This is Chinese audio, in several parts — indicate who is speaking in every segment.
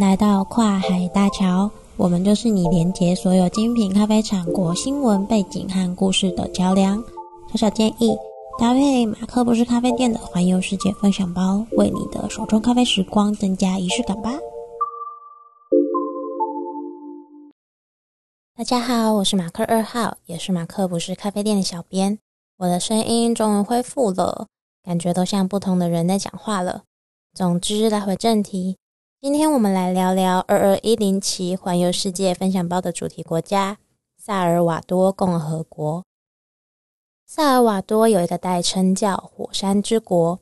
Speaker 1: 来到跨海大桥，我们就是你连接所有精品咖啡产国新闻背景和故事的桥梁。小小建议，搭配马克不是咖啡店的环游世界分享包，为你的手中咖啡时光增加仪式感吧。大家好，我是马克二号，也是马克不是咖啡店的小编。我的声音终于恢复了，感觉都像不同的人在讲话了。总之，来回正题，今天我们来聊聊二二一零期环游世界分享包的主题国家——萨尔瓦多共和国。萨尔瓦多有一个代称叫“火山之国”，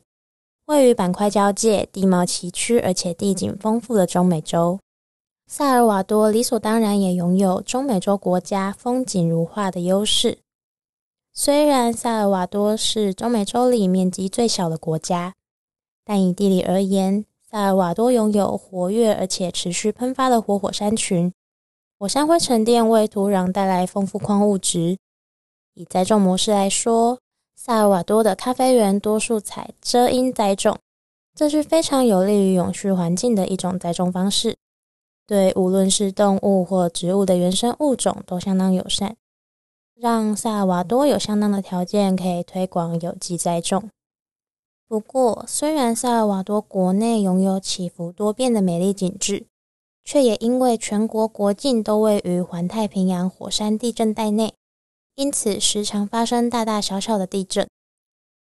Speaker 1: 位于板块交界、地貌崎岖而且地景丰富的中美洲。萨尔瓦多理所当然也拥有中美洲国家风景如画的优势。虽然萨尔瓦多是中美洲里面积最小的国家。但以地理而言，萨尔瓦多拥有活跃而且持续喷发的活火山群，火山灰沉淀为土壤带来丰富矿物质。以栽种模式来说，萨尔瓦多的咖啡园多数采遮阴栽种，这是非常有利于永续环境的一种栽种方式，对无论是动物或植物的原生物种都相当友善，让萨尔瓦多有相当的条件可以推广有机栽种。不过，虽然萨尔瓦多国内拥有起伏多变的美丽景致，却也因为全国国境都位于环太平洋火山地震带内，因此时常发生大大小小的地震。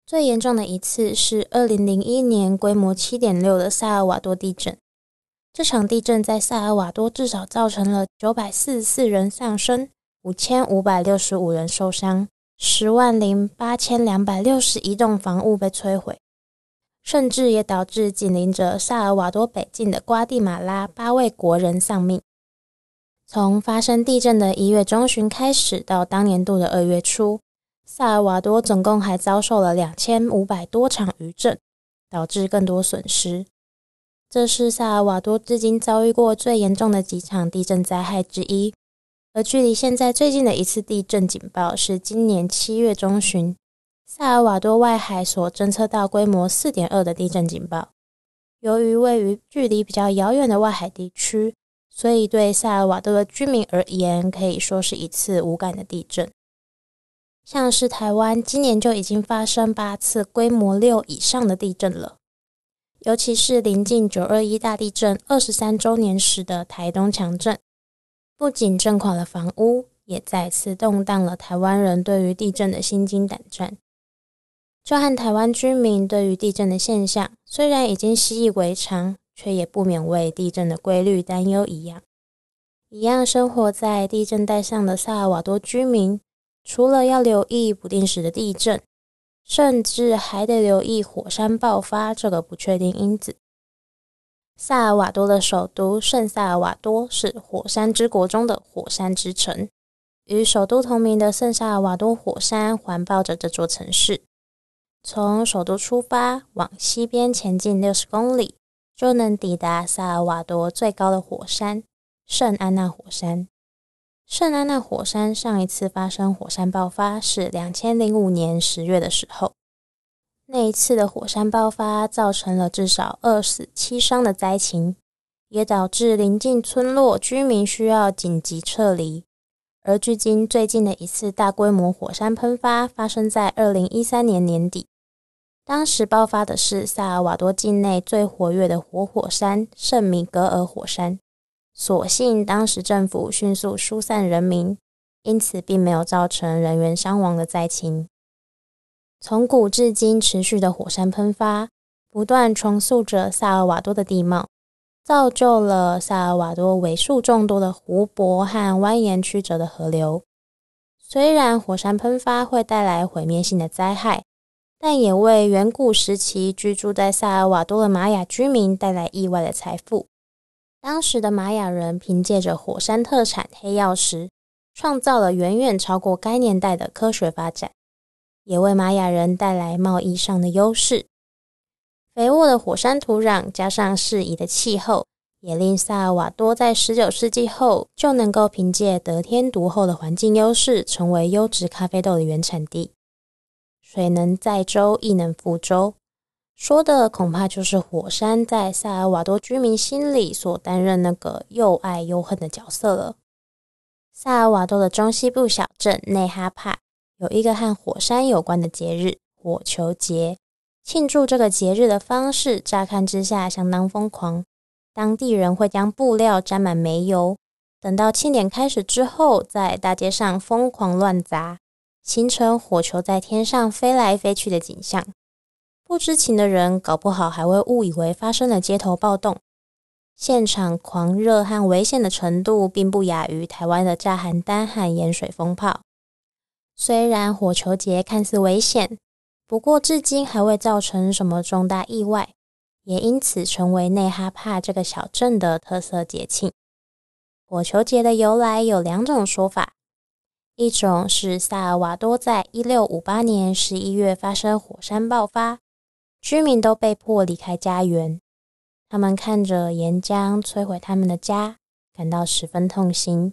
Speaker 1: 最严重的一次是二零零一年规模七点六的萨尔瓦多地震。这场地震在萨尔瓦多至少造成了九百四十四人丧生，五千五百六十五人受伤，十万零八千两百六十一栋房屋被摧毁。甚至也导致紧邻着萨尔瓦多北境的瓜地马拉八位国人丧命。从发生地震的一月中旬开始，到当年度的二月初，萨尔瓦多总共还遭受了两千五百多场余震，导致更多损失。这是萨尔瓦多至今遭遇过最严重的几场地震灾害之一。而距离现在最近的一次地震警报是今年七月中旬。萨尔瓦多外海所侦测到规模四点二的地震警报，由于位于距离比较遥远的外海地区，所以对萨尔瓦多的居民而言，可以说是一次无感的地震。像是台湾今年就已经发生八次规模六以上的地震了，尤其是临近九二一大地震二十三周年时的台东强震，不仅震垮了房屋，也再次动荡了台湾人对于地震的心惊胆战。就和台湾居民对于地震的现象，虽然已经习以为常，却也不免为地震的规律担忧一样。一样生活在地震带上的萨尔瓦多居民，除了要留意不定时的地震，甚至还得留意火山爆发这个不确定因子。萨尔瓦多的首都圣萨尔瓦多是火山之国中的火山之城，与首都同名的圣萨尔瓦多火山环抱着这座城市。从首都出发，往西边前进六十公里，就能抵达萨尔瓦多最高的火山——圣安娜火山。圣安娜火山上一次发生火山爆发是两千零五年十月的时候，那一次的火山爆发造成了至少二死七伤的灾情，也导致邻近村落居民需要紧急撤离。而距今最近的一次大规模火山喷发发生在二零一三年年底。当时爆发的是萨尔瓦多境内最活跃的活火山圣米格尔火山，所幸当时政府迅速疏散人民，因此并没有造成人员伤亡的灾情。从古至今持续的火山喷发，不断重塑着萨尔瓦多的地貌，造就了萨尔瓦多为数众多的湖泊和蜿蜒曲折的河流。虽然火山喷发会带来毁灭性的灾害，但也为远古时期居住在萨尔瓦多的玛雅居民带来意外的财富。当时的玛雅人凭借着火山特产黑曜石，创造了远远超过该年代的科学发展，也为玛雅人带来贸易上的优势。肥沃的火山土壤加上适宜的气候，也令萨尔瓦多在十九世纪后就能够凭借得天独厚的环境优势，成为优质咖啡豆的原产地。水能载舟，亦能覆舟。说的恐怕就是火山在萨尔瓦多居民心里所担任那个又爱又恨的角色了。萨尔瓦多的中西部小镇内哈帕有一个和火山有关的节日——火球节。庆祝这个节日的方式，乍看之下相当疯狂。当地人会将布料沾满煤油，等到庆典开始之后，在大街上疯狂乱砸，形成火球在天上飞来飞去的景象。不知情的人搞不好还会误以为发生了街头暴动。现场狂热和危险的程度，并不亚于台湾的炸寒单和盐水风炮。虽然火球节看似危险，不过至今还未造成什么重大意外，也因此成为内哈帕这个小镇的特色节庆。火球节的由来有两种说法，一种是萨尔瓦多在一六五八年十一月发生火山爆发，居民都被迫离开家园。他们看着岩浆摧毁他们的家，感到十分痛心。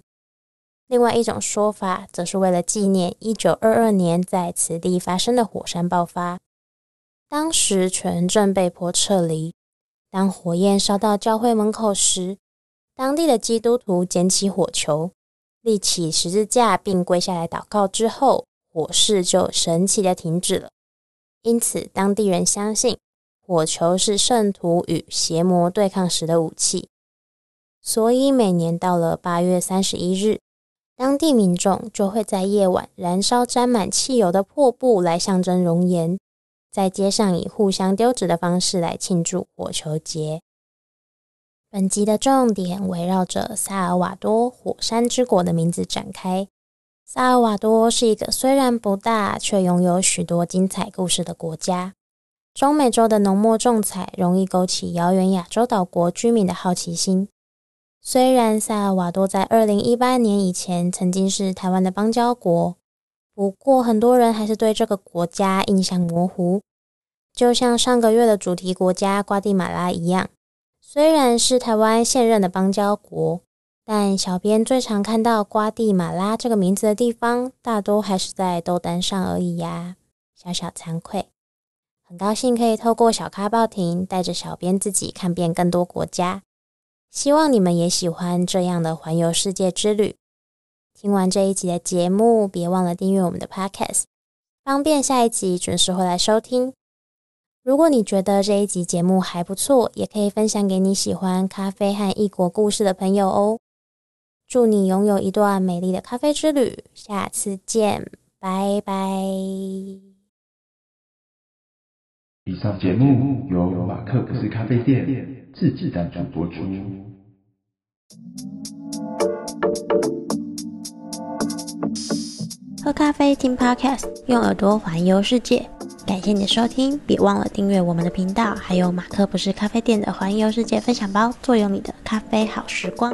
Speaker 1: 另外一种说法，则是为了纪念一九二二年在此地发生的火山爆发。当时全镇被迫撤离。当火焰烧到教会门口时，当地的基督徒捡起火球，立起十字架，并跪下来祷告之后，火势就神奇的停止了。因此，当地人相信。火球是圣徒与邪魔对抗时的武器，所以每年到了八月三十一日，当地民众就会在夜晚燃烧沾满汽油的破布来象征熔岩，在街上以互相丢纸的方式来庆祝火球节。本集的重点围绕着萨尔瓦多火山之国的名字展开。萨尔瓦多是一个虽然不大，却拥有许多精彩故事的国家。中美洲的浓墨重彩容易勾起遥远亚洲岛国居民的好奇心。虽然萨尔瓦多在二零一八年以前曾经是台湾的邦交国，不过很多人还是对这个国家印象模糊。就像上个月的主题国家瓜地马拉一样，虽然是台湾现任的邦交国，但小编最常看到瓜地马拉这个名字的地方，大多还是在豆单上而已呀，小小惭愧。很高兴可以透过小咖报亭带着小编自己看遍更多国家，希望你们也喜欢这样的环游世界之旅。听完这一集的节目，别忘了订阅我们的 Podcast，方便下一集准时回来收听。如果你觉得这一集节目还不错，也可以分享给你喜欢咖啡和异国故事的朋友哦。祝你拥有一段美丽的咖啡之旅，下次见，拜拜。
Speaker 2: 以上节目由马克不是咖啡店自制赞助播出。
Speaker 1: 喝咖啡听 Podcast，用耳朵环游世界。感谢你的收听，别忘了订阅我们的频道，还有马克不是咖啡店的环游世界分享包，坐拥你的咖啡好时光。